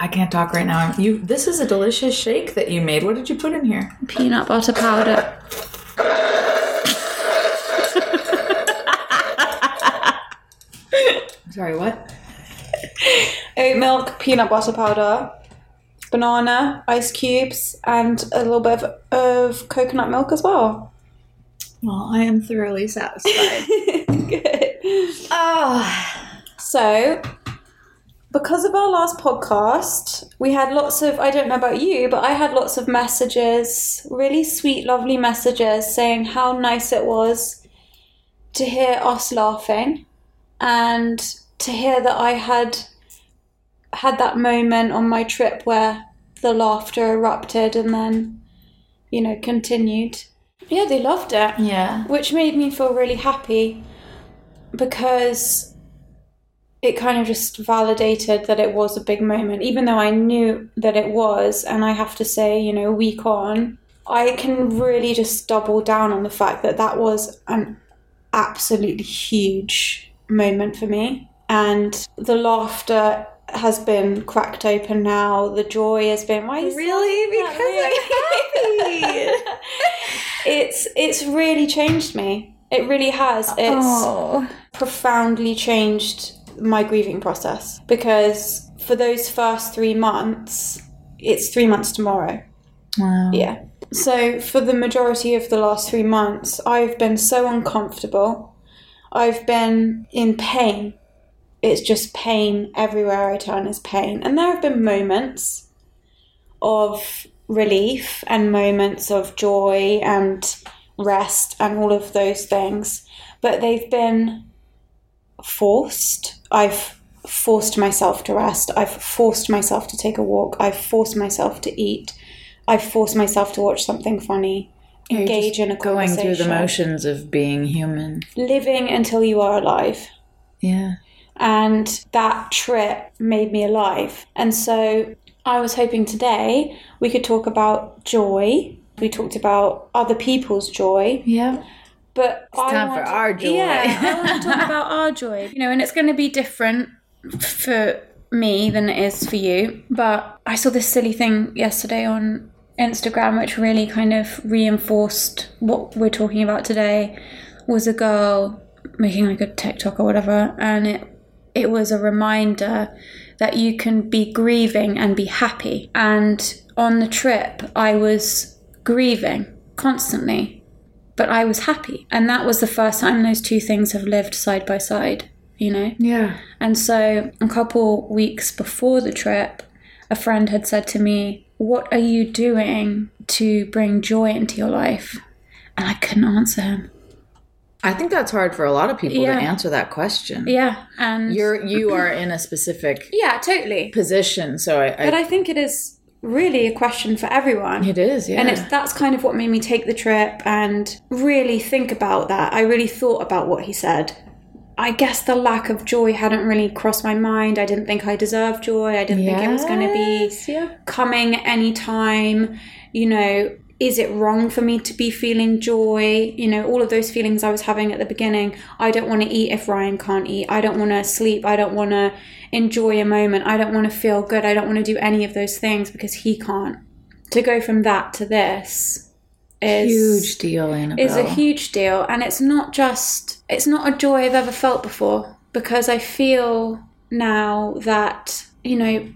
I can't talk right now. You. This is a delicious shake that you made. What did you put in here? Peanut butter powder. Sorry, what? Oat milk, peanut butter powder, banana, ice cubes, and a little bit of, of coconut milk as well. Well, I am thoroughly satisfied. Good. oh, So, because of our last podcast, we had lots of, I don't know about you, but I had lots of messages, really sweet, lovely messages saying how nice it was to hear us laughing and to hear that I had had that moment on my trip where the laughter erupted and then, you know, continued. Yeah, they loved it yeah. which made me feel really happy because it kind of just validated that it was a big moment, even though I knew that it was. And I have to say, you know, week on, I can really just double down on the fact that that was an absolutely huge moment for me. And the laughter has been cracked open now. The joy has been. Why Really? Because I'm happy. it's it's really changed me. It really has. It's Oh. profoundly changed my grieving process because for those first three months, it's three months tomorrow. Wow. Yeah. So for the majority of the last three months, I've been so uncomfortable. I've been in pain. It's just pain everywhere I turn is pain. And there have been moments of relief and moments of joy and rest and all of those things. But they've been forced. I've forced myself to rest. I've forced myself to take a walk. I've forced myself to eat. I've forced myself to watch something funny. You're Engage in a conversation. going through the motions of being human. Living until you are alive. Yeah. and that trip made me alive. And so I was hoping today we could talk about joy. We talked about other people's joy, Yeah. But I time want for our joy. Yeah, I want to talk about our joy. You know, and it's going to be different for me than it is for you. But I saw this silly thing yesterday on Instagram, which really kind of reinforced what we're talking about today. Was a girl making like a TikTok or whatever, and it it was a reminder that you can be grieving and be happy. And on the trip, I was grieving constantly, but I was happy. And that was the first time those two things have lived side by side, you know? Yeah. And so a couple weeks before the trip, a friend had said to me, What are you doing to bring joy into your life? And I couldn't answer him. I think that's hard for a lot of people Yeah. to answer that question. Yeah. And You're you are in a specific yeah, totally. position, so I, But I I think it is really a question for everyone. it is, yeah. And it's that's kind of what made me take the trip and really think about that. I really thought about what he said. I guess the lack of joy hadn't really crossed my mind. I didn't think I deserved joy. I didn't think it was going to be Yes, yeah. coming anytime. You know, is it wrong for me to be feeling joy? You know, all of those feelings I was having at the beginning. I don't want to eat if Ryan can't eat. I don't want to sleep. I don't want to enjoy a moment. I don't want to feel good. I don't want to do any of those things because he can't. To go from that to this is a Huge deal, Annabelle. is a huge deal and it's not just it's not a joy I've ever felt before because I feel now that you know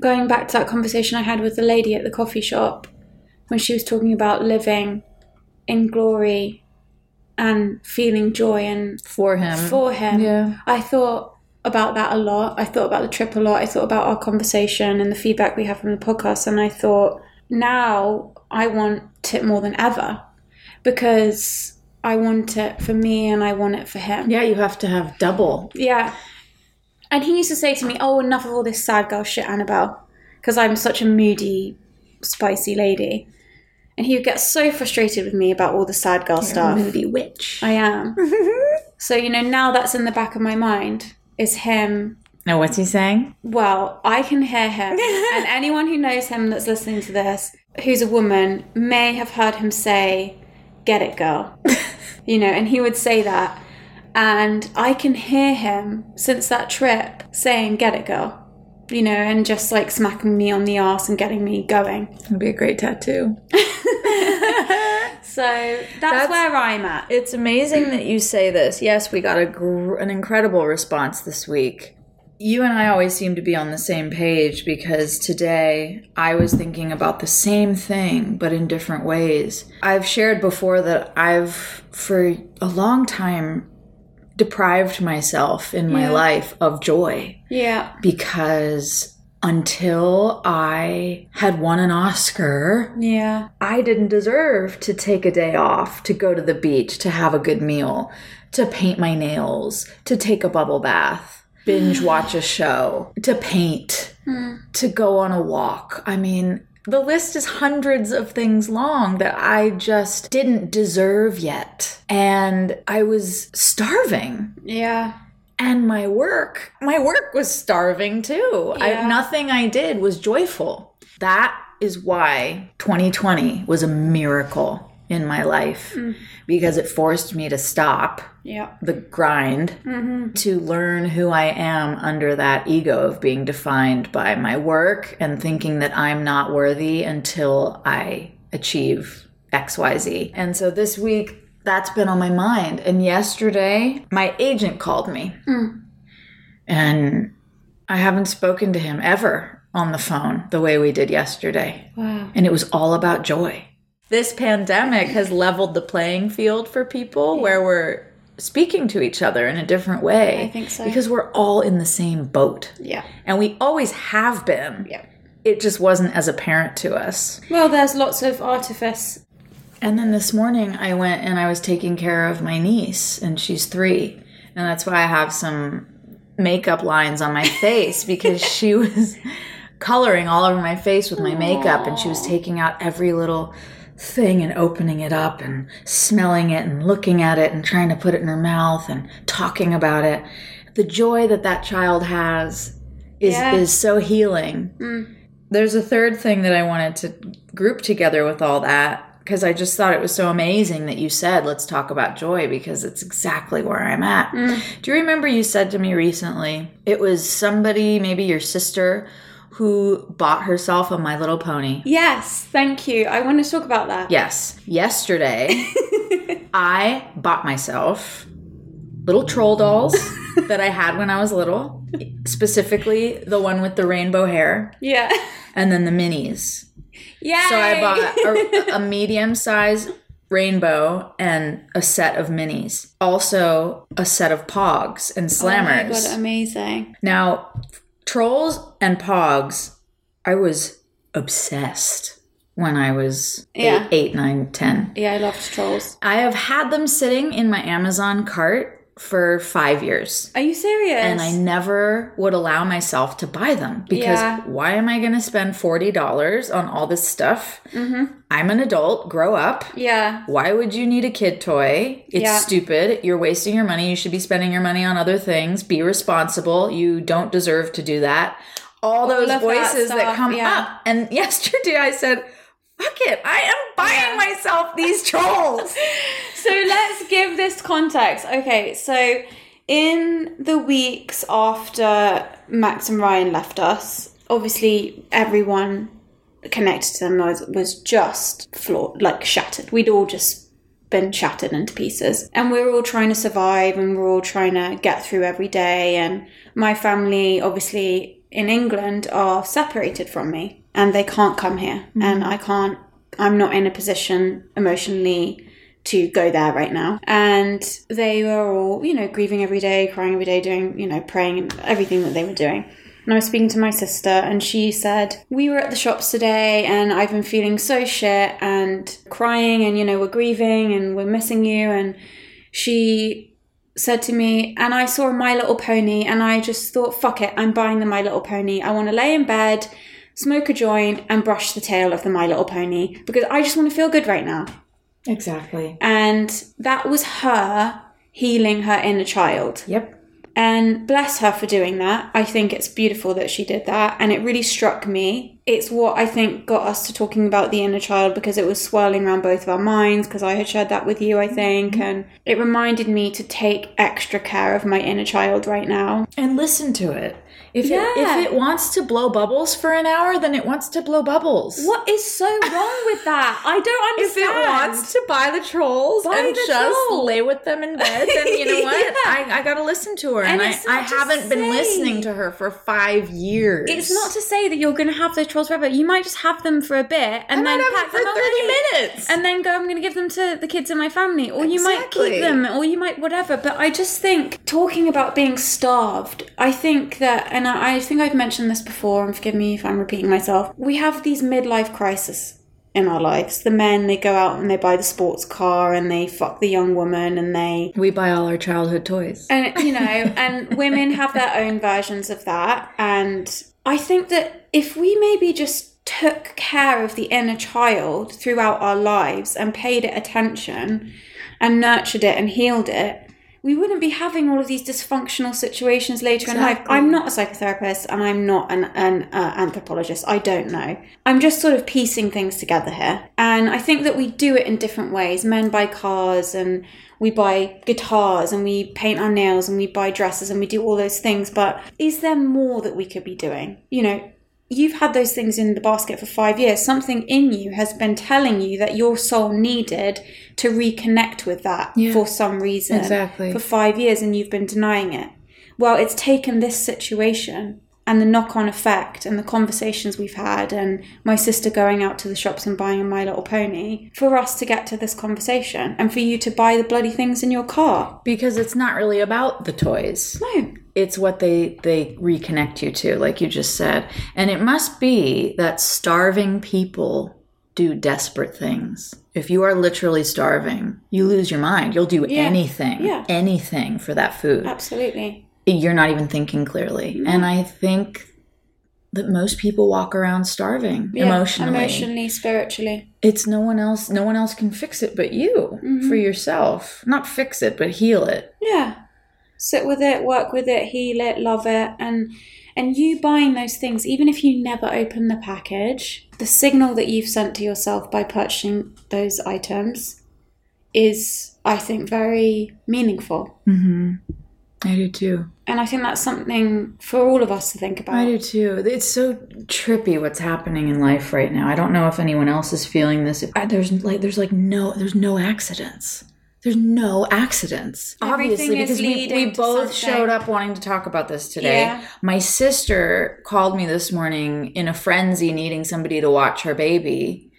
going back to that conversation I had with the lady at the coffee shop when she was talking about living in glory and feeling joy and for him. for him Yeah. I thought about that a lot. I thought about the trip a lot. I thought about our conversation and the feedback we have from the podcast. And I thought, now I want it more than ever because I want it for me and I want it for him. Yeah, you have to have double. Yeah. And he used to say to me, "Oh, enough of all this sad girl shit, Annabelle," because I'm such a moody, spicy lady. And he would get so frustrated with me about all the sad girl stuff. Moody witch. I am. so you know, now that's in the back of my mind is him. Now, what's he saying? Well, I can hear him, and anyone who knows him that's listening to this, who's a woman, may have heard him say, "Get it, girl." you know, and he would say that. And I can hear him since that trip saying, Get it, girl. You know, and just like smacking me on the ass and getting me going. It'd be a great tattoo. So that's, where I'm at. It's amazing that you say this. Yes, we got a gr- an incredible response this week. You and I always seem to be on the same page because today I was thinking about the same thing but in different ways. I've shared before that I've for a long time deprived myself in my Yeah. life of joy Yeah. because until I had won an Oscar, Yeah. I didn't deserve to take a day off, to go to the beach, to have a good meal, to paint my nails, to take a bubble bath, binge watch a show, to paint, hmm. to go on a walk. I mean, the list is hundreds of things long that I just didn't deserve yet. And I was starving Yeah. and my work my work was starving too Yeah. I, nothing i did was joyful that is why 2020 was a miracle in my life mm. because it forced me to stop Yeah. the grind mm-hmm. to learn who i am under that ego of being defined by my work and thinking that i'm not worthy until i achieve xyz and so this week that's been on my mind and yesterday my agent called me mm. and I haven't spoken to him ever on the phone the way we did yesterday. Wow. And it was all about joy. This pandemic has leveled the playing field for people where we're speaking to each other in a different way. I think so. Because we're all in the same boat. Yeah. And we always have been. Yeah. It just wasn't as apparent to us. Well, there's lots of artifice. And then this morning I went and I was taking care of my niece, and she's three. And that's why I have some makeup lines on my face because she was coloring all over my face with my makeup and she was taking out every little thing and opening it up and smelling it and looking at it and trying to put it in her mouth and talking about it. The joy that that child has is Yeah. is so healing. Mm. There's a third thing that I wanted to group together with all that because I just thought it was so amazing that you said, let's talk about joy because it's exactly where I'm at. Mm. Do you remember you said to me recently, it was somebody, maybe your sister, who bought herself a My Little Pony? Yes. Thank you. I want to talk about that. Yes. Yesterday, I bought myself little troll dolls that I had when I was little, specifically the one with the rainbow hair, Yeah. and then the minis. Yeah. So I bought a, a medium size rainbow and a set of minis. Also, a set of pogs and slammers. Oh my slammers. god, amazing. now, trolls and pogs, I was obsessed when I was Yeah. eight, eight, nine, ten. Yeah, I loved trolls. I have had them sitting in my Amazon cart for five years. Are you serious? And I never would allow myself to buy them because Yeah. why am I going to spend $40 on all this stuff? Mm-hmm. I'm an adult, grow up. yeah. Why would you need a kid toy? It's Yeah. stupid. You're wasting your money. You should be spending your money on other things. Be responsible. You don't deserve to do that. All those voices that, stuff, come yeah. up. And yesterday I said, fuck it. I am buying Yeah. myself these trolls. So let's give this context. Okay, so in the weeks after Max and Ryan left us, obviously everyone connected to them was, was just floored, like shattered. We'd all just been shattered into pieces. And we were all trying to survive and we are all trying to get through every day. And my family, obviously in England, are separated from me and they can't come here. Mm-hmm. And I can't, I'm not in a position emotionally to go there right now. And they were all, you know, grieving every day, crying every day, doing, you know, praying and everything that they were doing. And I was speaking to my sister, and she said, We were at the shops today, and I've been feeling so shit and crying, and, you know, we're grieving and we're missing you. And she said to me, and I saw My Little Pony, and I just thought, fuck it, I'm buying the My Little Pony. I want to lay in bed, smoke a joint, and brush the tail of the My Little Pony because I just want to feel good right now. Exactly. And that was her healing her inner child. Yep. And bless her for doing that. I think it's beautiful that she did that. And it really struck me. It's what I think got us to talking about the inner child because it was swirling around both of our minds because I had shared that with you, I mm-hmm. think. And it reminded me to take extra care of my inner child right now. And listen to it. If Yeah. it if it wants to blow bubbles for an hour, then it wants to blow bubbles. What is so wrong with that? I don't understand. If it wants to buy the trolls Buy and the just troll. lay with them in bed, then you know what? Yeah. I, I gotta listen to her. And, And I, I haven't been listening to her for five years. It's not to say that you're going to have those trolls forever. You might just have them for a bit and I then pack them for them 30 away. minutes. and then go. I'm going to give them to the kids in my family, or you might keep them, or you might whatever. But I just think talking about being starved. I think that, and I, I think I've mentioned this before. And forgive me if I'm repeating myself. We have these midlife crises in our lives. The men they go out and they buy the sports car and they fuck the young woman and they we buy all our childhood toys. and you know and women have their own versions of that and i think that if we maybe just took care of the inner child throughout our lives and paid it attention and nurtured it and healed it we wouldn't be having all of these dysfunctional situations later in life. I'm not a psychotherapist and I'm not an, an uh, anthropologist. I don't know. I'm just sort of piecing things together here. And I think that we do it in different ways. Men buy cars and we buy guitars and we paint our nails and we buy dresses and we do all those things. But is there more that we could be doing? You know, you've had those things in the basket for five years. Something in you has been telling you that your soul needed to reconnect with that Yeah. for some reason Exactly. for five years and you've been denying it. Well, it's taken this situation and the knock on effect and the conversations we've had and my sister going out to the shops and buying a My Little Pony for us to get to this conversation and for you to buy the bloody things in your car. Because it's not really about the toys. No. It's what they they reconnect you to, like you just said. And it must be that starving people do desperate things. If you are literally starving, you lose your mind. You'll do Yeah. anything, Yeah. anything for that food. Absolutely. You're not even thinking clearly. And I think that most people walk around starving Yeah, emotionally. Emotionally, spiritually. It's no one else. No one else can fix it but you Mm-hmm. for yourself. Not fix it, but heal it. Yeah. Sit with it, work with it, heal it, love it, and and you buying those things, even if you never open the package, the signal that you've sent to yourself by purchasing those items is, I think, very meaningful. Mm-hmm. I do too. And I think that's something for all of us to think about. I do too. It's so trippy what's happening in life right now. I don't know if anyone else is feeling this. I, there's like there's like no there's no accidents. There's no accidents. Everything Obviously, is because we, we both something. showed up wanting to talk about this today. Yeah. My sister called me this morning in a frenzy, needing somebody to watch her baby.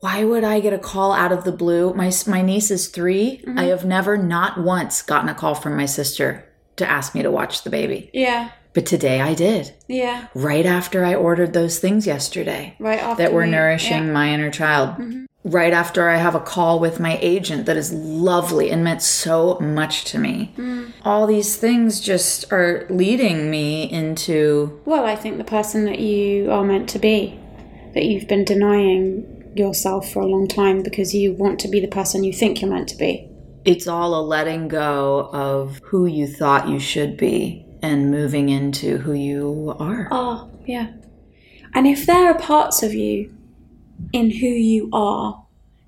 Why would I get a call out of the blue? My my niece is 3 Mm-hmm. I have never, not once, gotten a call from my sister to ask me to watch the baby. Yeah, But today I did yeah. right after I ordered those things yesterday Right after that were nourishing yeah. my inner child. Mm-hmm. Right after I have a call with my agent that is lovely and meant so much to me. Mm. All these things just are leading me into Well, I think the person that you are meant to be, that you've been denying yourself for a long time because you want to be the person you think you're meant to be. It's all a letting go of who you thought you should be and moving into who you are. Oh, yeah. And if there are parts of you in who you are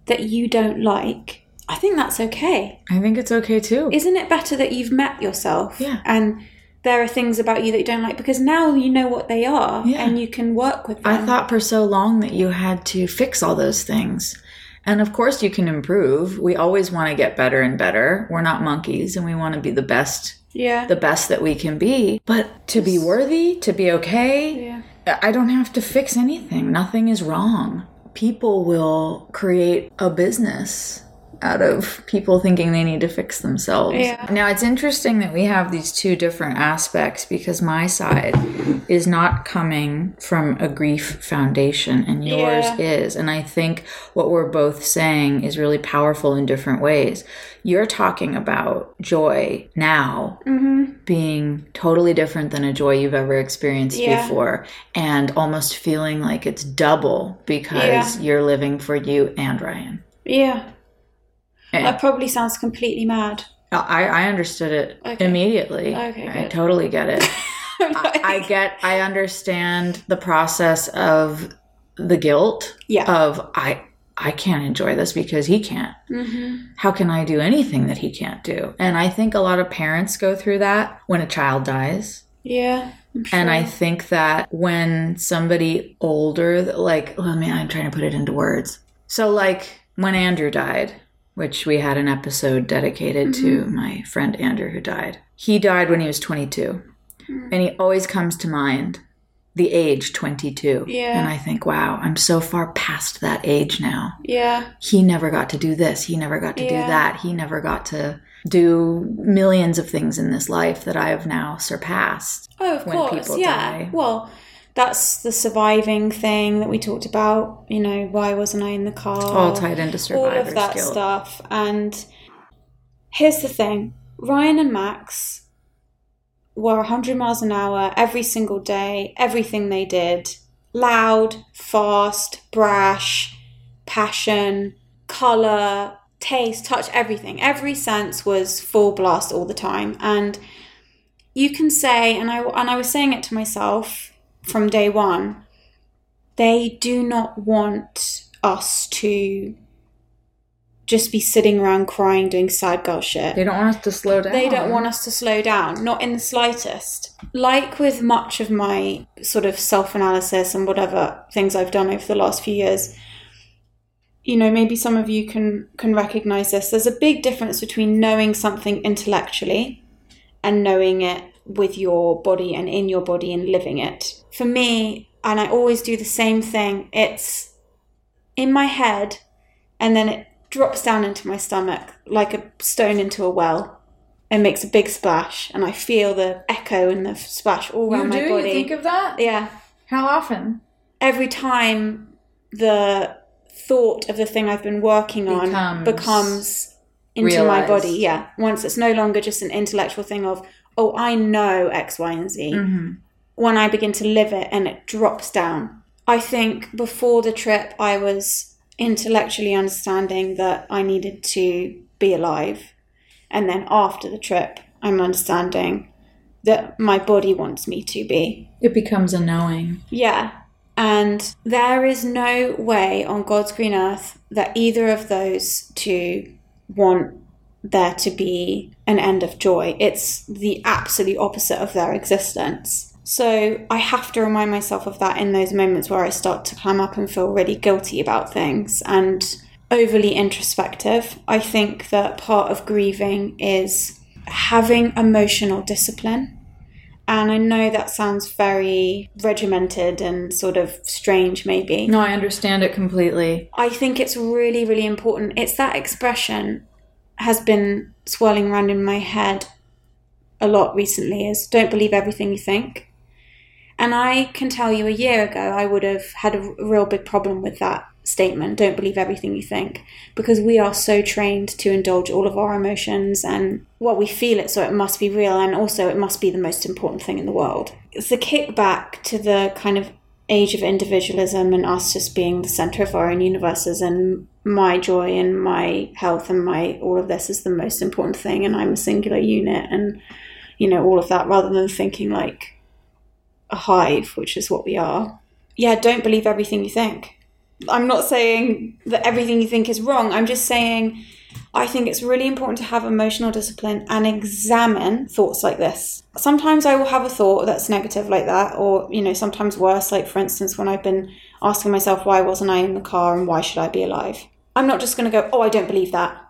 that you don't like, I think that's okay. I think it's okay too. Isn't it better that you've met yourself? Yeah. And there are things about you that you don't like because now you know what they are Yeah. and you can work with them. I thought for so long that you had to fix all those things. And of course, you can improve. We always want to get better and better. We're not monkeys and we want to be the best, Yeah. the best that we can be. But to be worthy, to be okay, yeah. I don't have to fix anything. Nothing is wrong. People will create a business out of people thinking they need to fix themselves. Yeah. Now it's interesting that we have these two different aspects because my side is not coming from a grief foundation and yours Yeah. is. And I think what we're both saying is really powerful in different ways. You're talking about joy now mm-hmm. being totally different than a joy you've ever experienced Yeah. before and almost feeling like it's double because you're living for you and Ryan. Yeah. And- That probably sounds completely mad. I, I understood it Okay. immediately. Okay, I good. totally get it. I, I get, I understand the process of the guilt Yeah. of I, I can't enjoy this because he can't. hmm How can I do anything that he can't do? And I think a lot of parents go through that when a child dies. Yeah. I'm And I think that when somebody older, like, oh man, I'm trying to put it into words. So, like, when Andrew died, which we had an episode dedicated to Mm-hmm. my friend Andrew who died, he died when he was 22. Mm. And he always comes to mind the age 22. Yeah. And I think, wow, I'm so far past that age now. Yeah. He never got to do this. He never got to Yeah. do that. He never got to do millions of things in this life that I have now surpassed. Oh, of when course. people yeah. die. Well, that's the surviving thing that we talked about. You know, why wasn't I in the car? all tied into all of that guilt. stuff. And here's the thing Ryan and Max were 100 miles an hour every single day, everything they did loud, fast, brash, passion, color, taste, touch, everything. Every sense was full blast all the time. And you can say, and I, and I was saying it to myself from day one, they do not want us to just be sitting around crying doing sad girl shit. They don't want us to slow down. They don't want us to slow down, not in the slightest. Like with much of my sort of self analysis and whatever things I've done over the last few years, you know, maybe some of you can can recognize this. There's a big difference between knowing something intellectually and knowing it with your body and in your body and living it. For me, and I always do the same thing, it's in my head and then it drops down into my stomach like a stone into a well and makes a big splash and I feel the echo and the splash all You around do? my body. Do you think of that? yeah. How often? Every time the thought of the thing I've been working on Becomes becomes into my body. Yeah. Once it's no longer just an intellectual thing of, oh, I know X, Y, and Z. Mm-hmm. When I begin to live it and it drops down. I think before the trip, I was intellectually understanding that I needed to be alive. And then after the trip, I'm understanding that my body wants me to be. It becomes a knowing. Yeah. And there is no way on God's green earth that either of those two want there to be an end of joy. It's the absolute opposite of their existence. So I have to remind myself of that in those moments where I start to clam up and feel really guilty about things and overly introspective. I think that part of grieving is having emotional discipline. And I know that sounds very regimented and sort of strange, maybe. No, I understand it completely. I think it's really, really important. It's that expression has been swirling around in my head a lot recently is don't believe everything you think. And I can tell you a year ago, I would have had a real big problem with that statement. Don't believe everything you think. Because we are so trained to indulge all of our emotions and well we feel it so it must be real and also it must be the most important thing in the world. It's a kickback to the kind of age of individualism and us just being the center of our own universes and my joy and my health and my all of this is the most important thing and i'm a singular unit and you know all of that rather than thinking like a hive which is what we are yeah don't believe everything you think I'm not saying that everything you think is wrong. I'm just saying I think it's really important to have emotional discipline and examine thoughts like this. Sometimes I will have a thought that's negative like that, or, you know, sometimes worse, like for instance, when I've been asking myself, why wasn't I in the car and why should I be alive? I'm not just going to go, oh, I don't believe that,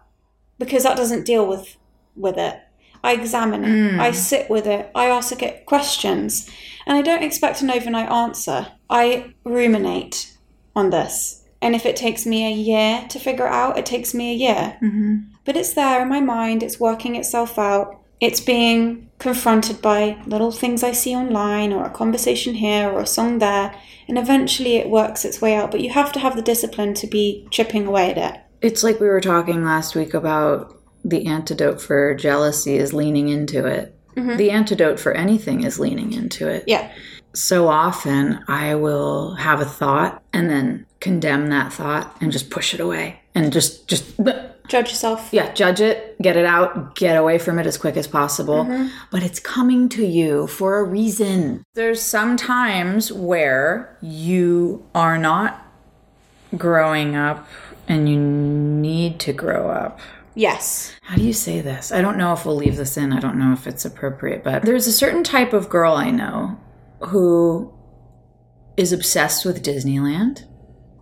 because that doesn't deal with, with it. I examine it. I sit with it. I ask it questions. And I don't expect an overnight answer. I ruminate on this And if it takes me a year to figure it out, it takes me a year. Mm-hmm. But it's there in my mind, it's working itself out. It's being confronted by little things I see online, or a conversation here, or a song there. And eventually it works its way out. But you have to have the discipline to be chipping away at it. It's like we were talking last week about the antidote for jealousy is leaning into it. Mm-hmm. The antidote for anything is leaning into it. Yeah. So often I will have a thought and then condemn that thought and just push it away and just just Judge yourself. yeah, judge it, get it out, get away from it as quick as possible. Mm-hmm. But it's coming to you for a reason. There's some times where you are not growing up and you need to grow up. Yes. How do you say this? I don't know if we'll leave this in. I don't know if it's appropriate, but there's a certain type of girl I know who is obsessed with Disneyland.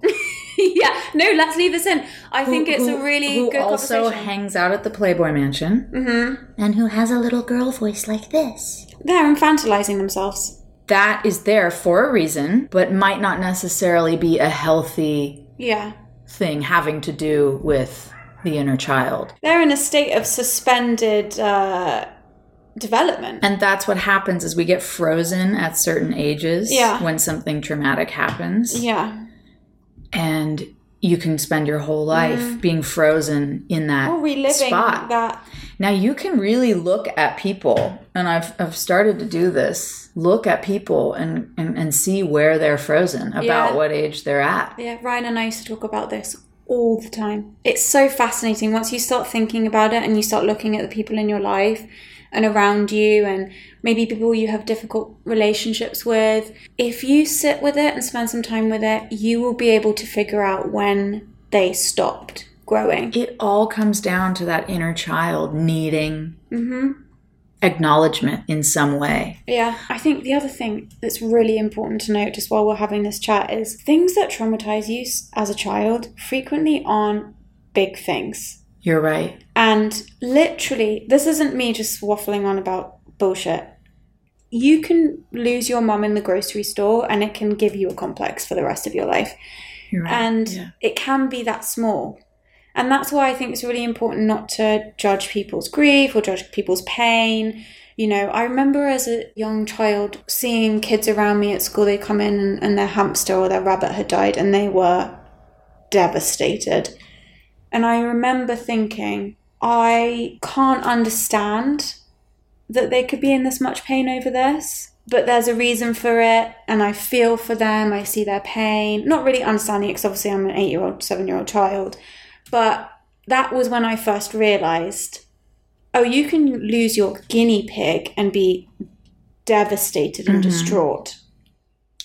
yeah. No, let's leave this in. I think it's who- a really who good also conversation. hangs out at the Playboy Mansion mm-hmm. and who has a little girl voice like this. They're infantilizing themselves. That is there for a reason, but might not necessarily be a healthy Yeah. thing having to do with the inner child. They're in a state of suspended uh, development. And that's what happens is we get frozen at certain ages Yeah. when something traumatic happens. Yeah. And you can spend your whole life being frozen in that Or reliving spot. that. Now you can really look at people, and I've I've started to do this. Look at people and and, and see where they're frozen about Yeah. what age they're at. Yeah, Ryan and I used to talk about this all the time. It's so fascinating once you start thinking about it and you start looking at the people in your life and around you and maybe people you have difficult relationships with. If you sit with it and spend some time with it, you will be able to figure out when they stopped growing. It all comes down to that inner child needing hmm acknowledgement in some way. Yeah, I think the other thing that's really important to note just while we're having this chat is things that traumatize you as a child frequently aren't big things. You're right. And literally, this isn't me just waffling on about bullshit. You can lose your mum in the grocery store and it can give you a complex for the rest of your life. You're right. And Yeah. it can be that small. And that's why I think it's really important not to judge people's grief or judge people's pain. You know, I remember as a young child seeing kids around me at school, they come in and, their hamster or their rabbit had died and they were devastated. And I remember thinking, I can't understand that they could be in this much pain over this, but there's a reason for it, and I feel for them. I see their pain. Not really understanding it because obviously I'm an eight year old, seven year old child, but that was when I first realized oh, you can lose your guinea pig and be devastated and mm-hmm. distraught.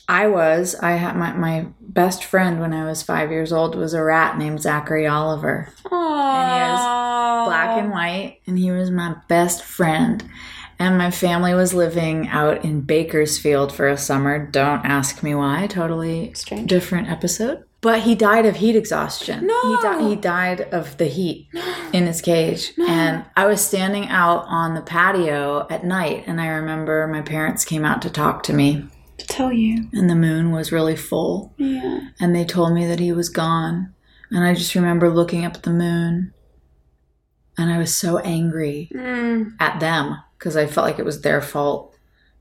I was. I had my, my best friend when I was five years old was a rat named Zachary Oliver. Aww. And he was black and white, and he was my best friend. And my family was living out in Bakersfield for a summer. Don't ask me why. Totally Strange. different episode. But he died of heat exhaustion. No. He, di- he died of the heat in his cage. No. And I was standing out on the patio at night, and I remember my parents came out to talk to me, To tell you. and the moon was really full Yeah. and they told me that he was gone. And I just remember looking up at the moon and I was so angry Mm. at them because I felt like it was their fault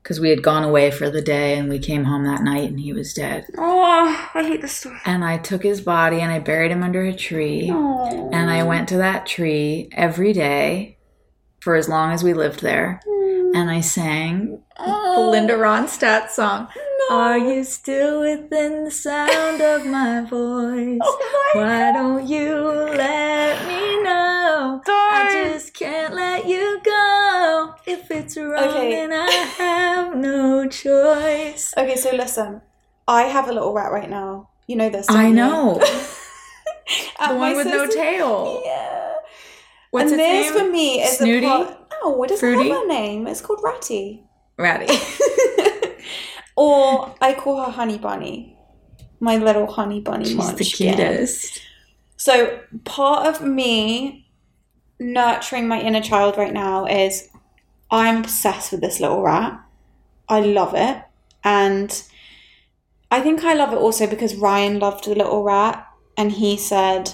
because we had gone away for the day and we came home that night and he was dead. Oh, I hate this story. And I took his body and I buried him under a tree. Oh. And I went to that tree every day for as long as we lived there. Hmm. And I sang oh. the Linda Ronstadt song. Are you still within the sound of my voice? Oh my Why don't you let me know? I just can't let you go. If it's wrong, Okay. then I have no choice. Okay, so listen. I have a little rat right now. You know this. I know. The one with no tail. Yeah. What's and this name? for me is Snooty? the part. No, it doesn't Fruity? have a name. It's called Ratty. Ratty. or I call her Honey Bunny. My little honey bunny She's the cutest. So part of me nurturing my inner child right now is I'm obsessed with this little rat. I love it. And I think I love it also because Ryan loved the little rat. and he said,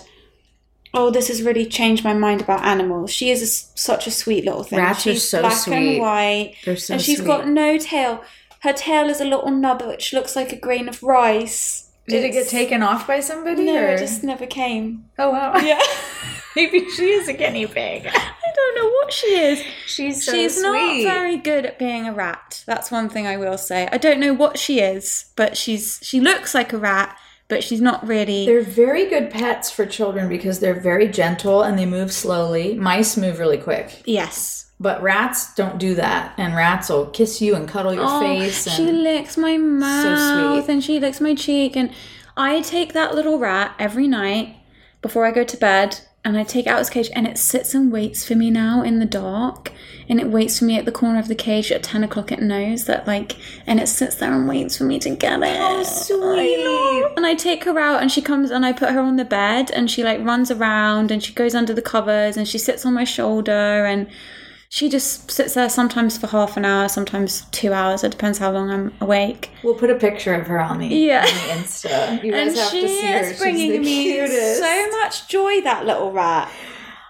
"Oh, this has really changed my mind about animals. She is a such a sweet little thing. Rats are She's so black sweet. and white, They're so and she's sweet. got no tail. Her tail is a little nub which looks like a grain of rice. Did it get taken off by somebody? No, or? it just never came. Oh wow. Yeah, Maybe she is a guinea pig. I don't know what she is. She's so She's not very good at being a rat. That's one thing I will say. I don't know what she is, but she's she looks like a rat, but she's not really. They're very good pets for children because they're very gentle and they move slowly. Mice move really quick. yes. But rats don't do that. And rats will kiss you and cuddle your Oh, face. And she licks my mouth sweet. and she licks my cheek, and I take that little rat every night before I go to bed. And I take it out of its cage, and it sits and waits for me now in the dark. And it waits for me at the corner of the cage at ten o'clock. It knows that, like, and it sits there and waits for me to get it. Oh, sweet. And I take her out and she comes and I put her on the bed and she like runs around and she goes under the covers and she sits on my shoulder and she just sits there sometimes for half an hour, sometimes two hours. It depends how long I'm awake. We'll put a picture of her on the, Yeah. on the Insta. You guys And have to see her. is She's bringing me cutest. so much joy, that little rat.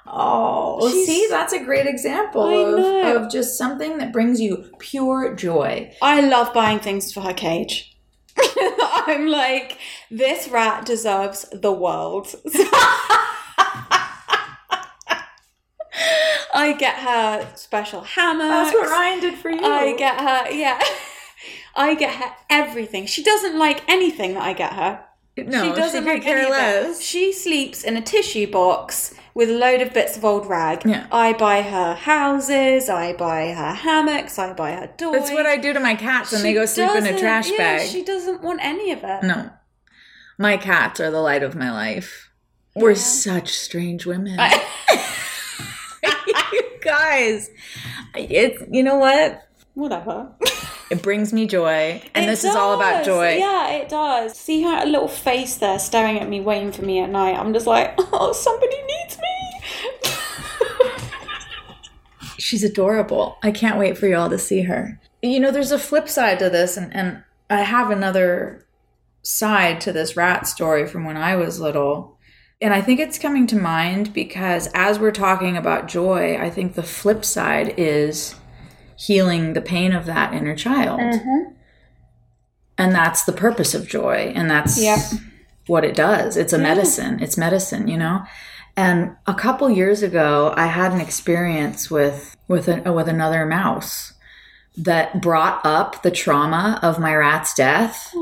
Oh, well, see, that's a great example of, of just something that brings you pure joy. I love buying things for her cage. I'm like, this rat deserves the world. I get her special hammer. That's what Ryan did for you. I get her, yeah. I get her everything. She doesn't like anything that I get her. no, she doesn't could like care any of it. less. She sleeps in a tissue box with a load of bits of old rag. Yeah. I buy her houses, I buy her hammocks, I buy her doors. That's what I do to my cats when they go sleep in a trash yeah, bag. She doesn't want any of it. No. My cats are the light of my life. We're such strange women. you guys. It's you know what? Whatever. It brings me joy. And It this is all about joy. Yeah, it does. See her little face there staring at me, waiting for me at night. I'm just like, oh, somebody needs me. She's adorable. I can't wait for you all to see her. You know, there's a flip side to this, and, and I have another side to this rat story from when I was little. And I think it's coming to mind because as we're talking about joy, I think the flip side is healing the pain of that inner child. Mm-hmm. And that's the purpose of joy. And that's Yep. what it does. It's a medicine. It's medicine, you know? And a couple years ago, I had an experience with with with another mouse that brought up the trauma of my rat's death,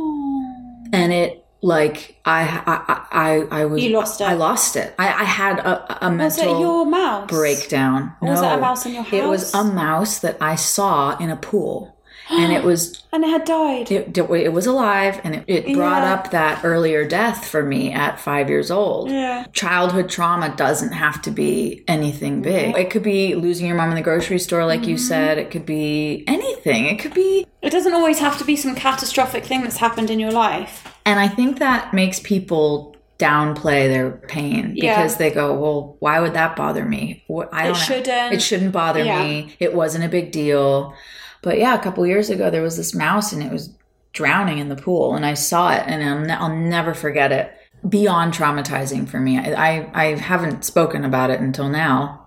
and it like I I I, I was You lost it. I lost it. I, I had a, a Was mental it your mouse? breakdown. Or was it a mouse in your house? It was a mouse that I saw in a pool, and it was And it had died. it, it was alive and it, it brought Yeah. up that earlier death for me at five years old Yeah. childhood trauma doesn't have to be anything mm-hmm. big it could be losing your mom in the grocery store like you mm-hmm. said it could be anything it could be It doesn't always have to be some catastrophic thing that's happened in your life. And i think that makes people downplay their pain Yeah. because they go well why would that bother me i It don't shouldn't. it shouldn't bother Yeah. me it wasn't a big deal but yeah a couple years ago there was this mouse and it was drowning in the pool and i saw it and i'll, ne- I'll never forget it beyond traumatizing for me I, I i haven't spoken about it until now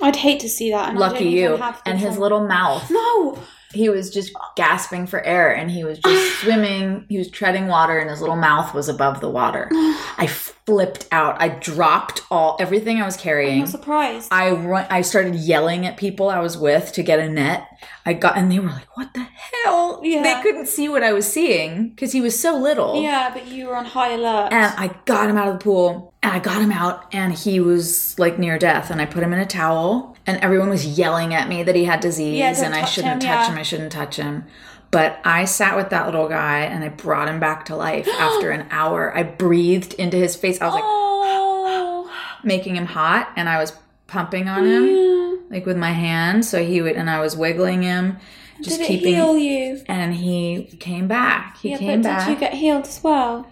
I'd hate to see that. And lucky you even have the and his little mouth No. He was just gasping for air and he was just swimming. He was treading water and his little mouth was above the water. I flipped out i dropped all everything i was carrying. I'm surprised. I run, I started yelling at people I was with to get a net. I got and they were like, "What the hell?" Yeah. They couldn't see what I was seeing because he was so little. yeah, but you were on high alert. And I got him out of the pool and I got him out and he was like near death and I put him in a towel and everyone was yelling at me that he had disease Yeah, and I shouldn't him, touch yeah. him. I shouldn't touch him. But I sat with that little guy and I brought him back to life after an hour. I breathed into his face. I was like oh. making him hot and I was pumping on him Yeah. like with my hand so he would and i was wiggling him just Did it keeping heal you? and he came back he yeah, came but back did you get healed as well?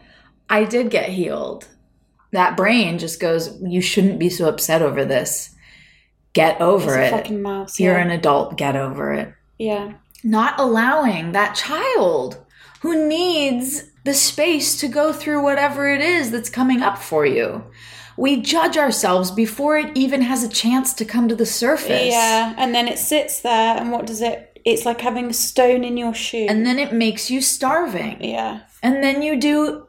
i did get healed that brain just goes you shouldn't be so upset over this get over It's it mouse. you're an adult get over it yeah. Not allowing that child who needs the space to go through whatever it is that's coming up for you. We judge ourselves before it even has a chance to come to the surface. Yeah, and then it sits there, and what does it? It's like having a stone in your shoe. And then it makes you starving. yeah. And then you do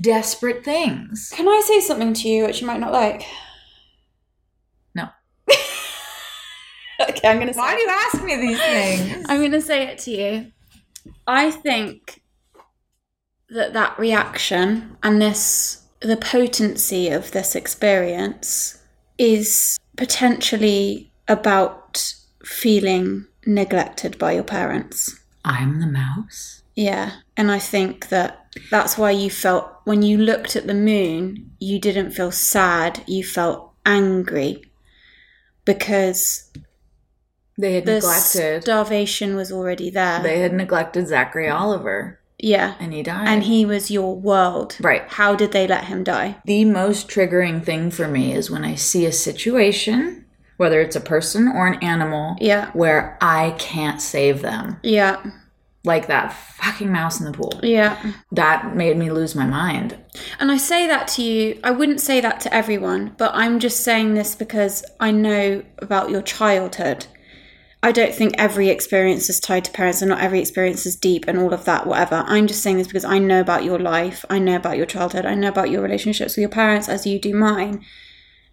desperate things. Can I say something to you which you might not like? No. Okay, I'm gonna say. Why do you ask me these things? I'm going to say it to you. I think that that reaction and this, the potency of this experience is potentially about feeling neglected by your parents. I'm the mouse. Yeah. And I think that that's why you felt, when you looked at the moon, you didn't feel sad, you felt angry because They had the neglected. starvation was already there. they had neglected Zachary Oliver, yeah. and he died. and he was your world. Right. How did they let him die? the most triggering thing for me is when I see a situation, whether it's a person or an animal, Yeah. where I can't save them. Yeah. Like that fucking mouse in the pool. Yeah. That made me lose my mind. And I say that to you, I wouldn't say that to everyone, but I'm just saying this because I know about your childhood. I don't think every experience is tied to parents and not every experience is deep and all of that, whatever. I'm just saying this because I know about your life, I know about your childhood, I know about your relationships with your parents as you do mine.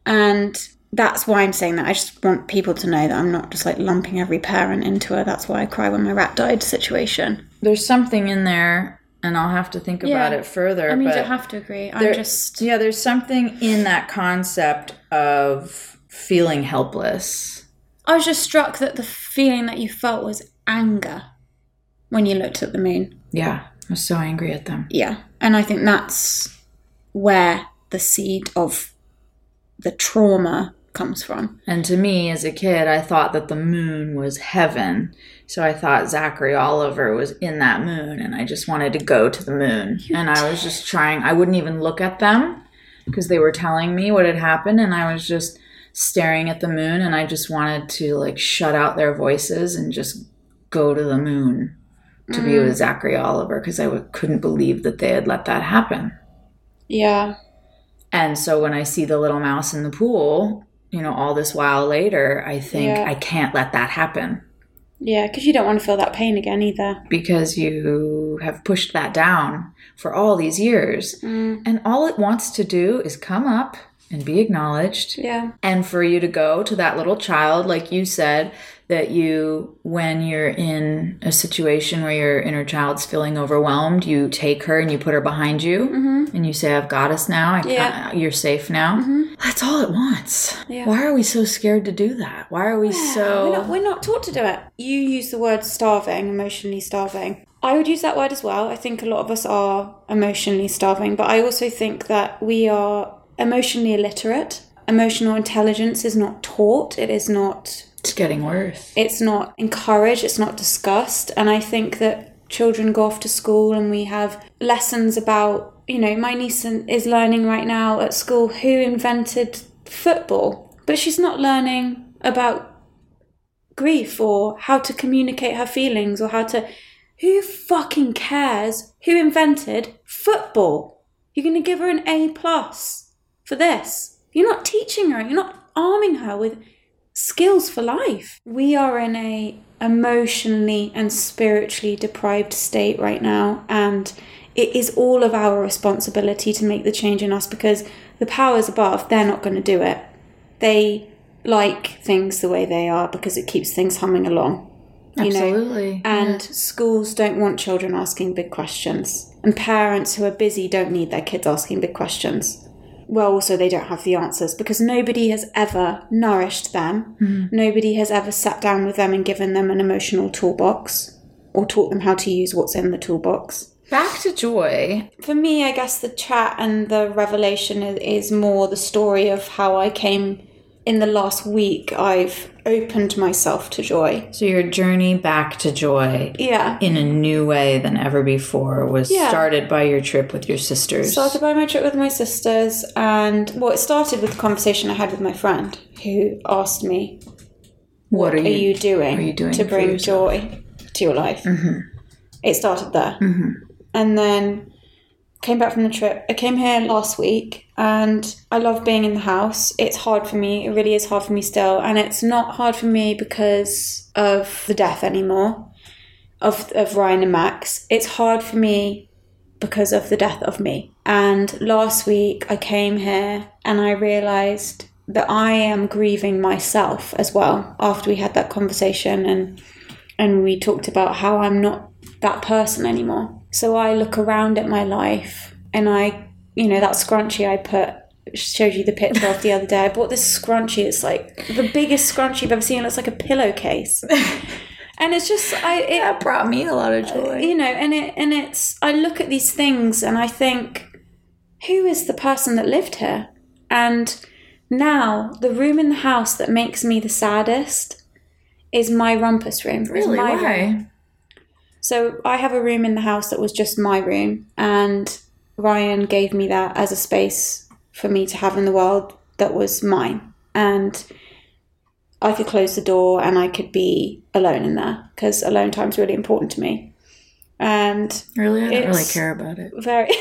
And that's why I'm saying that. I just want people to know that I'm not just like lumping every parent into a that's why I cry when my rat died situation. There's something in there, and I'll have to think about it further. I mean, you don't have to agree. I'm there- just. yeah, there's something in that concept of feeling helpless. I was just struck that the feeling that you felt was anger when you looked at the moon. Yeah, I was so angry at them. Yeah. And I think that's where the seed of the trauma comes from. And to me, as a kid, I thought that the moon was heaven. So I thought Zachary Oliver was in that moon, and I just wanted to go to the moon. and I was just trying, I wouldn't even look at them because they were telling me what had happened, and I was just staring at the moon, and I just wanted to like shut out their voices and just go to the moon to be with Zachary Oliver because I w- couldn't believe that they had let that happen. Yeah. And so when I see the little mouse in the pool, you know, all this while later, I think Yeah. I can't let that happen Yeah, because you don't want to feel that pain again either. because you have pushed that down for all these years. Mm. And all it wants to do is come up and be acknowledged. Yeah. And for you to go to that little child, like you said, that you, when you're in a situation where your inner child's feeling overwhelmed, you take her and you put her behind you and you say, I've got us now. I Mm-hmm. Yeah. Mm-hmm. You're safe now. That's all it wants. Yeah. Why are we so scared to do that? Why are we so. We're not, we're not taught to do it. You use the word starving, emotionally starving. I would use that word as well. I think a lot of us are emotionally starving, but I also think that we are emotionally illiterate. Emotional intelligence is not taught, it is not It's getting worse. it's not encouraged, it's not discussed. And I think that children go off to school and we have lessons about, you know, my niece is learning right now at school who invented football, but she's not learning about grief or how to communicate her feelings or how to. Who fucking cares who invented football? You're going to give her an A plus for this. You're not teaching her, you're not arming her with skills for life. We are in a emotionally and spiritually deprived state right now and it is all of our responsibility to make the change in us because the powers above they're not going to do it. They like things the way they are because it keeps things humming along. You know? Absolutely. And schools don't want children asking big questions. And parents who are busy don't need their kids asking big questions. Well, also, they don't have the answers because nobody has ever nourished them. Mm-hmm. Nobody has ever sat down with them and given them an emotional toolbox or taught them how to use what's in the toolbox. Back to joy. For me, I guess the chat and the revelation is, is more the story of how I came in the last week. I've opened myself to joy. So your journey back to joy Yeah. in a new way than ever before was Yeah. started by your trip with your sisters. started by my trip with my sisters and well it started with the conversation i had with my friend who asked me what, are you doing, are you doing to bring yourself? joy to your life Mm-hmm. it started there and then came back from the trip. I came here last week and I love being in the house. It's hard for me. It really is hard for me still. And it's not hard for me because of the death anymore of, of Ryan and Max. It's hard for me because of the death of me. And last week I came here and I realized that I am grieving myself as well after we had that conversation and and we talked about how I'm not that person anymore. So I look around at my life and I, you know, that scrunchie I put showed you the picture of the other day. I bought this scrunchie. It's like the biggest scrunchie I've ever seen. It looks like a pillowcase. and it's just I it That brought me a lot of uh, joy. you know, and it and it's I look at these things and I think who is the person that lived here? And now the room in the house that makes me the saddest is my rumpus room. Really? my room. So I have a room in the house that was just my room, and Ryan gave me that as a space for me to have in the world that was mine. And I could close the door and I could be alone in there because alone time's really important to me. And Really? I don't really care about it. very,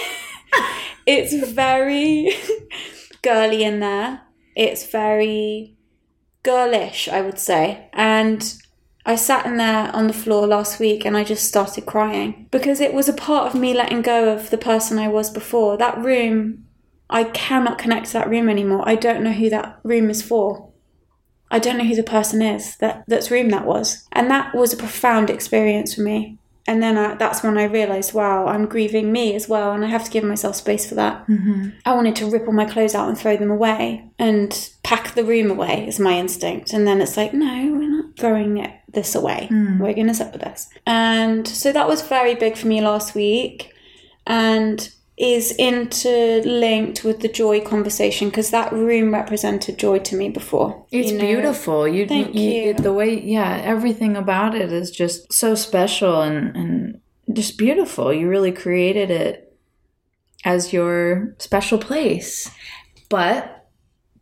it's very girly in there. It's very girlish, I would say. And I sat in there on the floor last week and I just started crying because it was a part of me letting go of the person I was before. That room, I cannot connect to that room anymore. I don't know who that room is for. I don't know who the person is that that's room that was. And that was a profound experience for me. And then I, that's when I realized, wow, I'm grieving me as well, and I have to give myself space for that. Mm-hmm. I wanted to rip all my clothes out and throw them away and pack the room away is my instinct. And then it's like, no, we're not throwing this away. Hmm. We're going to sit with this. And so that was very big for me last week and is interlinked with the joy conversation because that room represented joy to me before. It's you know? beautiful. You, Thank you, you. The way, yeah, everything about it is just so special and and just beautiful. You really created it as your special place. But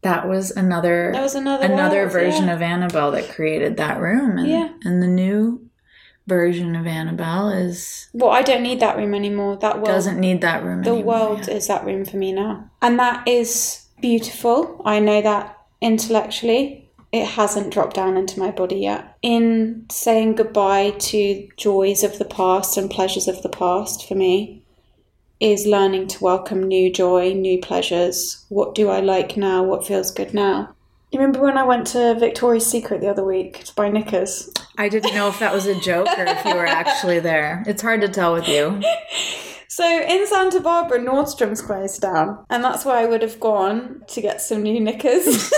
that was another That was another another version yeah. of Annabelle that created that room. And, Yeah. and the new version of Annabelle is Well, I don't need that room anymore. That world doesn't need that room the anymore. world yeah. is that room for me now and that is beautiful i know that intellectually it hasn't dropped down into my body yet in saying goodbye to joys of the past and pleasures of the past for me is learning to welcome new joy new pleasures what do i like now what feels good now you remember when i went to victoria's secret the other week to buy knickers I didn't know if that was a joke or if you were actually there. It's hard to tell with you. So in Santa Barbara, Nordstrom's closed down, and that's where I would have gone to get some new knickers.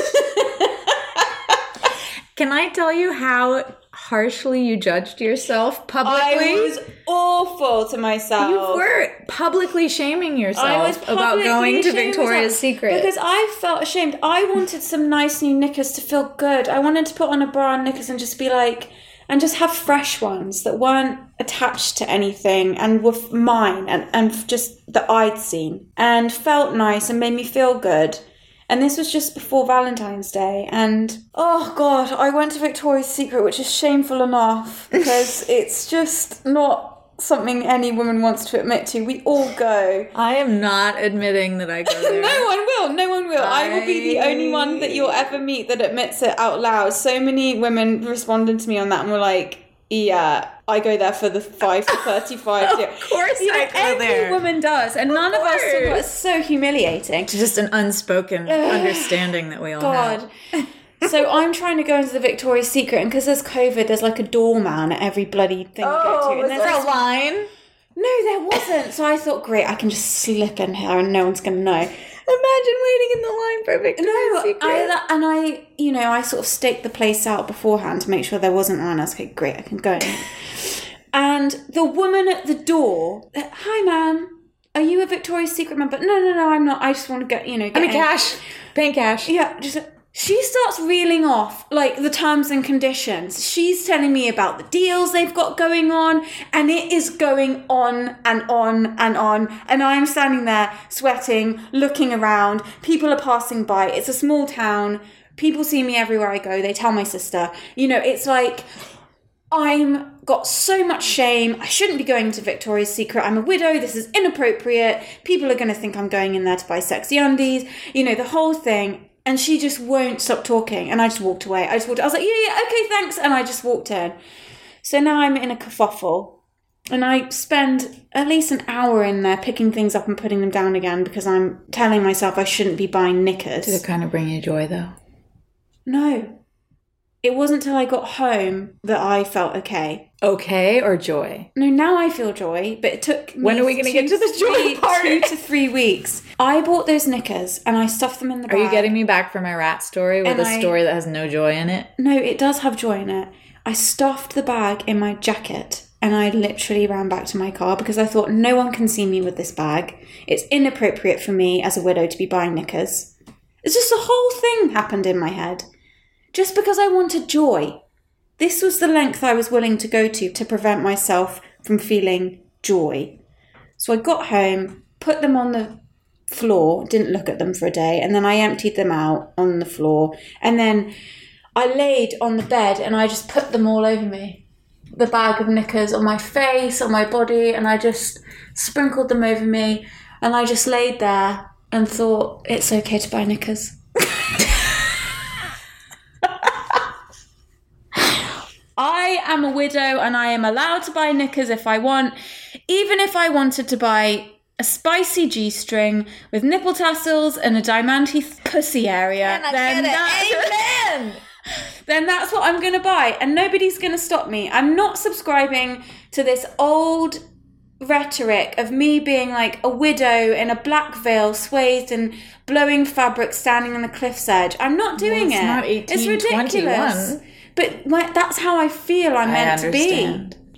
Can I tell you how harshly you judged yourself publicly? I was awful to myself. you were publicly shaming yourself was about going to Victoria's Secret. because I felt ashamed. I wanted some nice new knickers to feel good. I wanted to put on a bra and knickers and just be like, and just have fresh ones that weren't attached to anything and were mine and and just that I'd seen and felt nice and made me feel good. And this was just before Valentine's Day. And oh God, I went to Victoria's Secret, which is shameful enough because it's just not something any woman wants to admit to. We all go. I am not admitting that I go there. No one will. No one will. I, will be the only one that you'll ever meet that admits it out loud. So many women responded to me on that and were like, "Yeah, I go there for the five to thirty-five." Of course you know, every there. woman does, and none of us. do. It's so humiliating. It's just an unspoken understanding that we all God. have. so I'm trying to go into the Victoria's Secret, and because there's COVID, there's like a doorman at every bloody thing you go to. Oh, and there's a line? No, there wasn't. So I thought, great, I can just slip in here, and no one's gonna know. Imagine waiting in the line for a Victoria's No, Secret. I, and I, you know, I sort of staked the place out beforehand to make sure there wasn't one. I was like, great, I can go in. and the woman at the door, uh, hi, ma'am, are you a Victoria's Secret member? No, no, no, I'm not. I just want to get, you know, get I mean, in." cash. Paying cash. Yeah, just she starts reeling off like the terms and conditions. She's telling me about the deals they've got going on, and it is going on and on and on. And I'm standing there sweating, looking around. People are passing by. It's a small town. People see me everywhere I go. They tell my sister. You know, it's like I'm got so much shame. I shouldn't be going to Victoria's Secret. I'm a widow. This is inappropriate. People are going to think I'm going in there to buy sexy undies. You know, the whole thing. And she just won't stop talking. And I just walked away. I just walked. I was like, yeah, yeah, okay, thanks. And I just walked in. So now I'm in a kerfuffle. And I spend at least an hour in there picking things up and putting them down again because I'm telling myself I shouldn't be buying knickers. Did it kind of bring you joy though? No. It wasn't till I got home that I felt okay. Okay or joy? No, now I feel joy, but it took. me When are we gonna get to the joy three- part? Two to three weeks. I bought those knickers and I stuffed them in the Bag. Are you getting me back for my rat story with And a I- story that has no joy in it? No, it does have joy in it. I stuffed the bag in my jacket and I literally ran back to my car because I thought no one can see me with this bag. It's inappropriate for me as a widow to be buying knickers. It's just the whole thing happened in my head. Just because I wanted joy. This was the length I was willing to go to to prevent myself from feeling joy. So I got home, put them on the floor, didn't look at them for a day, and then I emptied them out on the floor. And then I laid on the bed and I just put them all over me. The bag of knickers on my face, on my body, and I just sprinkled them over me. And I just laid there and thought, it's okay to buy knickers. I am a widow and I am allowed to buy knickers if I want, even if I wanted to buy a spicy G string with nipple tassels and a diamante pussy area. then that's- Amen. then that's what I'm going to buy, and nobody's going to stop me. I'm not subscribing to this old rhetoric of me being like a widow in a black veil, swathed in blowing fabric, standing on the cliff's edge. I'm not doing it's it. it's 1821. ridiculous. But my, that's how I feel I'm meant to be.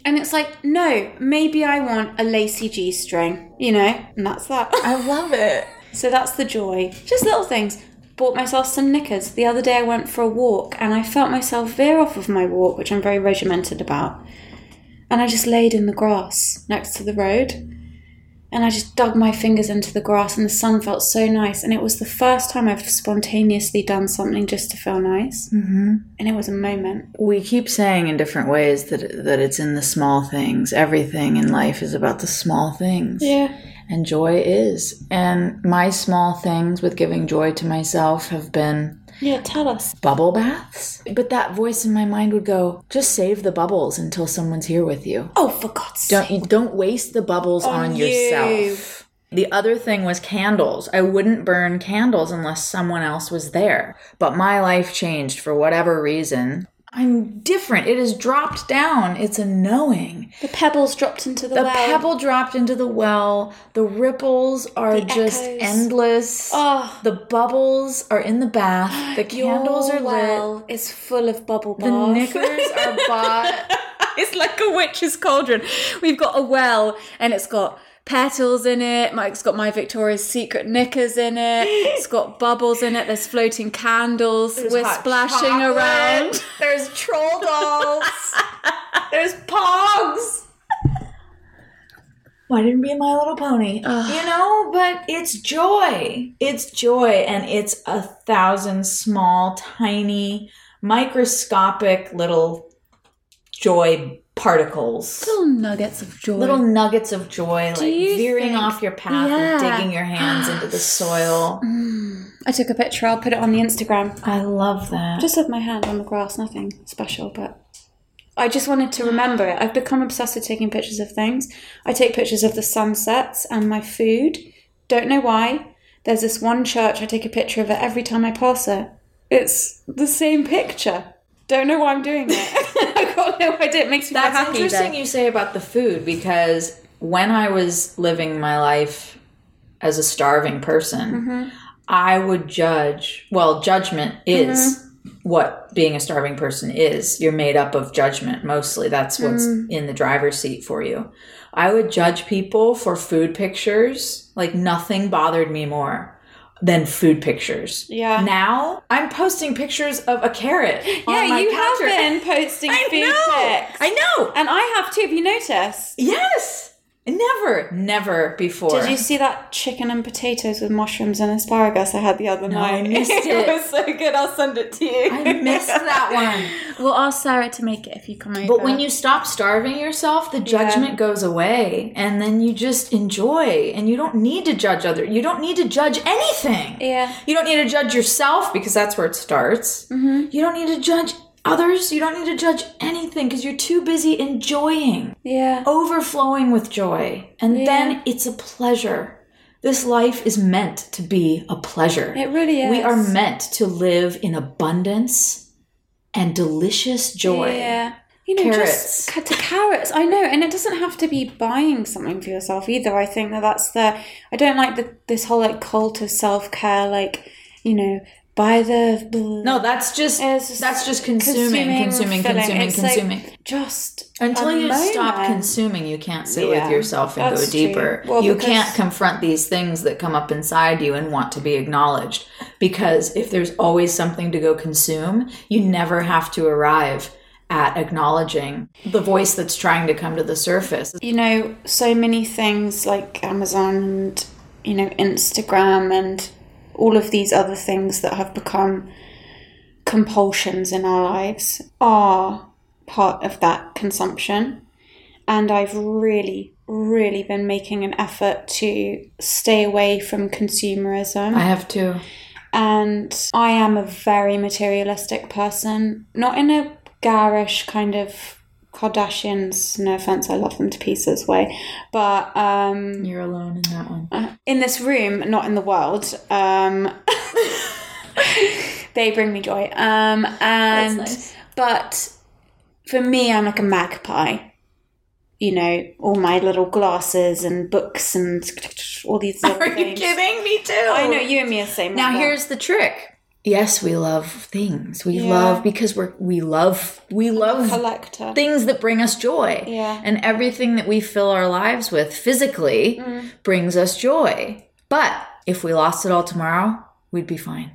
And it's like, no, maybe I want a lacy G string, you know, and that's that. I love it. So that's the joy. Just little things. Bought myself some knickers. The other day I went for a walk and I felt myself veer off of my walk, which I'm very regimented about. And I just laid in the grass next to the road. And I just dug my fingers into the grass and the sun felt so nice. And it was the first time I've spontaneously done something just to feel nice. Mm-hmm. And it was a moment. We keep saying in different ways that that it's in the small things. Everything in life is about the small things. Yeah. And joy is. And my small things with giving joy to myself have been Yeah, tell us. bubble baths. But that voice in my mind would go, just save the bubbles until someone's here with you. Oh, for God's sake. Don't you don't waste the bubbles on, you. yourself. The other thing was candles. I wouldn't burn candles unless someone else was there. But my life changed for whatever reason. I'm different. It has dropped down. It's a knowing. The pebbles dropped into the, The well. The pebble dropped into the well. The ripples are The just echoes. endless. Oh. The bubbles are in the bath. The candles Your are lit. well is full of bubble bath. The knickers are bought. it's like a witch's cauldron. We've got a well and it's got petals in it. Mike's got my Victoria's Secret knickers in it. It's got bubbles in it. There's floating candles. We're splashing chocolate. around. There's troll dolls. There's pogs. Why didn't be My Little Pony? You know, but it's joy. It's joy, and it's a thousand small, tiny, microscopic little joy particles. Little nuggets of joy. Little nuggets of joy, like veering think- off your path Yeah. and digging your hands into the soil. Mm. I took a picture. I'll put it on the Instagram. I love that. Just with my hand on the grass. Nothing special, but I just wanted to remember it. I've become obsessed with taking pictures of things. I take pictures of the sunsets and my food. Don't know why. There's this one church, I take a picture of it every time I pass it. It's the same picture. Don't know why I'm doing it. I got no idea. It makes me That's happy. interesting though. you say about the food because when I was living my life as a starving person, Mm-hmm. I would judge. Well, judgment is Mm-hmm. what being a starving person is. You're made up of judgment mostly. That's what's Mm. in the driver's seat for you. I would judge people for food pictures. Like nothing bothered me more than food pictures. Yeah. Now I'm posting pictures of a carrot. Yeah, on my you have been posting I food know. pics. I know. And I have too. Have you noticed? Yes. Never, never before. Did you see that chicken and potatoes with mushrooms and asparagus I had the other I night? missed it. was so good. I'll send it to you. I missed that one. We'll ask Sarah to make it if you come over. But when you stop starving yourself, the judgment goes away, and then you just enjoy, and you don't need to judge other. You don't need to judge anything. yeah, You don't need to judge yourself because that's where it starts. Mm-hmm. You don't need to judge others. You don't need to judge anything because you're too busy enjoying, yeah, overflowing with joy. And then it's a pleasure. This life is meant to be a pleasure. it really is. We are meant to live in abundance and delicious joy. Yeah. You know, Carrots. just cut to carrots. I know, and it doesn't have to be buying something for yourself either. I think that that's the. I don't like the this whole like cult of self care. Like, you know, buy the. No, that's just that's just consuming, consuming, filling. consuming, It's like consuming. just Until you stop consuming, you can't sit Yeah, with yourself and go deeper. Well, you can't confront these things that come up inside you and want to be acknowledged. Because if there's always something to go consume, you never have to arrive at acknowledging the voice that's trying to come to the surface. you know, so many things like Amazon and, you know, Instagram and all of these other things that have become compulsions in our lives are part of that consumption. And I've really, really been making an effort to stay away from consumerism. I have to. and I am a very materialistic person, not in a garish kind of Kardashians, no offense, I love them to pieces way, but um, You're alone in that one. in this room, not in the world, um, they bring me joy. Um, and nice. but for me, I'm like a magpie. You know, all my little glasses and books and all these Are you things. kidding me too? I know you and me are the same. Now here's the trick. Yes, we love things. We Yeah. love because we're we love we love collector. things that bring us joy. Yeah. And everything that we fill our lives with physically Mm. brings us joy. But if we lost it all tomorrow, we'd be fine.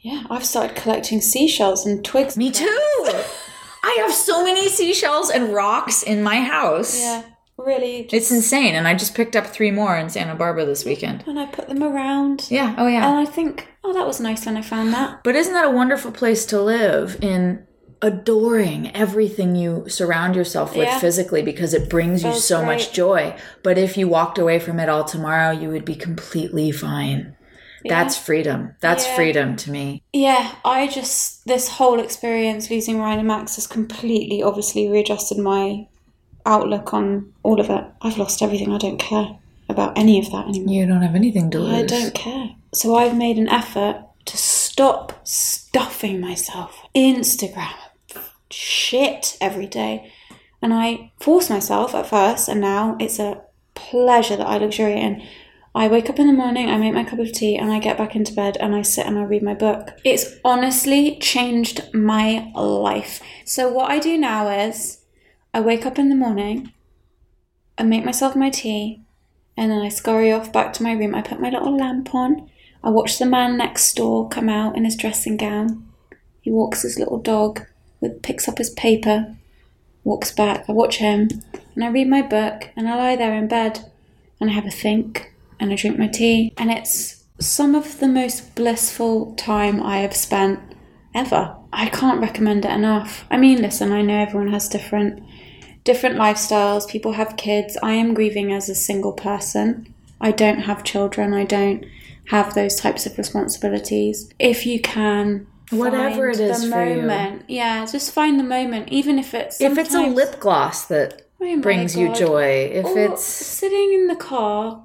Yeah, I've started collecting seashells and twigs. Me too. I have so many seashells and rocks in my house. Yeah, really. Just, It's insane. And I just picked up three more in Santa Barbara this weekend. and I put them around. Yeah. Oh, yeah. And I think, oh, that was nice when I found that. But isn't that a wonderful place to live in adoring everything you surround yourself with Yeah. physically because it brings you so much joy. But if you walked away from it all tomorrow, you would be completely fine. That's freedom. That's Yeah. freedom to me. Yeah, I just this whole experience losing Ryan and Max has completely, obviously, readjusted my outlook on all of it. I've lost everything. I don't care about any of that anymore. You don't have anything to lose. I don't care. So I've made an effort to stop stuffing myself Instagram shit every day. And I force myself at first, and now it's a pleasure that I luxuriate in. I wake up in the morning, I make my cup of tea, and I get back into bed and I sit and I read my book. It's honestly changed my life. So, what I do now is I wake up in the morning, I make myself my tea, and then I scurry off back to my room. I put my little lamp on. I watch the man next door come out in his dressing gown. He walks his little dog, with, picks up his paper, walks back. I watch him, and I read my book, and I lie there in bed, and I have a think, and I drink my tea, and it's some of the most blissful time I have spent ever. I can't recommend it enough. I mean, listen, I know everyone has different different lifestyles. People have kids. I am grieving as a single person. I don't have children. I don't have those types of responsibilities. If you can, Whatever find it is the for you. moment. Yeah, just find the moment, even if it's If it's a lip gloss that Oh brings you joy, if or it's sitting in the car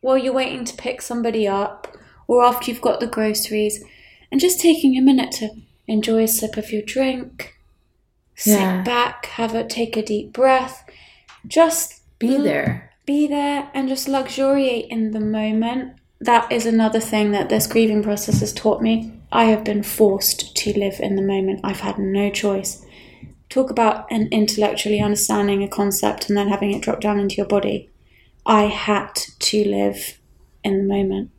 while you're waiting to pick somebody up, or after you've got the groceries, and just taking a minute to enjoy a sip of your drink, sit Yeah. back, have a take a deep breath, just be there. be there and just luxuriate in the moment. That is another thing that this grieving process has taught me. I have been forced to live in the moment. I've had no choice. Talk about an intellectually understanding a concept and then having it drop down into your body. I had to live in the moment.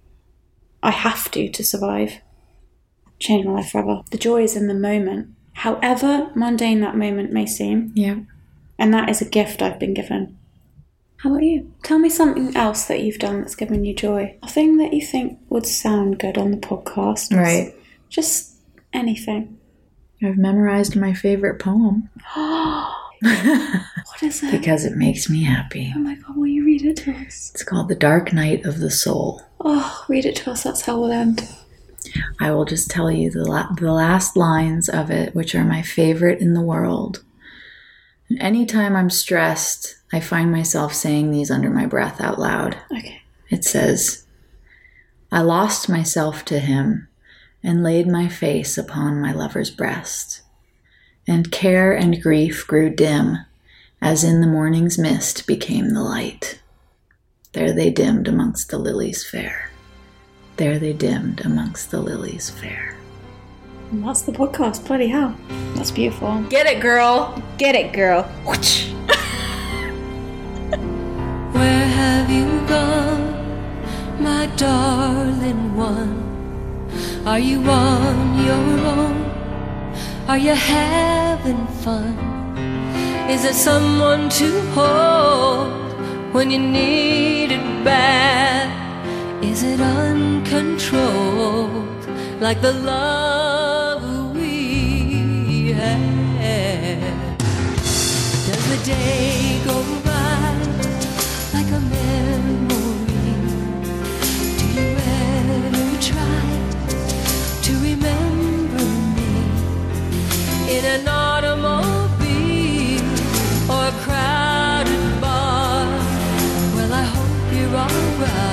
I have to to survive. Change my life forever. The joy is in the moment, however mundane that moment may seem. Yeah. And that is a gift I've been given. How about you? Tell me something else that you've done that's given you joy. A thing that you think would sound good on the podcast. Right. Just anything. I've memorized my favorite poem What is it? because it makes me happy. Oh my god, will you read it to us? It's called The Dark Night of the Soul. Oh, read it to us. That's how we'll end. I will just tell you the, la- the last lines of it, which are my favorite in the world. And anytime I'm stressed, I find myself saying these under my breath out loud. Okay. It says, I lost myself to him and laid my face upon my lover's breast. And care and grief grew dim, as in the morning's mist became the light. There they dimmed amongst the lilies fair. There they dimmed amongst the lilies fair. And that's the podcast. Bloody hell. That's beautiful. Get it, girl! Get it, girl. Where have you gone, my darling one? Are you on your own? Are you having fun? Is there someone to hold when you need it bad? Is it uncontrolled, like the love we had. Does the day go by like a memory? Do you ever try to remember me in an automobile or a crowded bar? Well, I hope you're alright.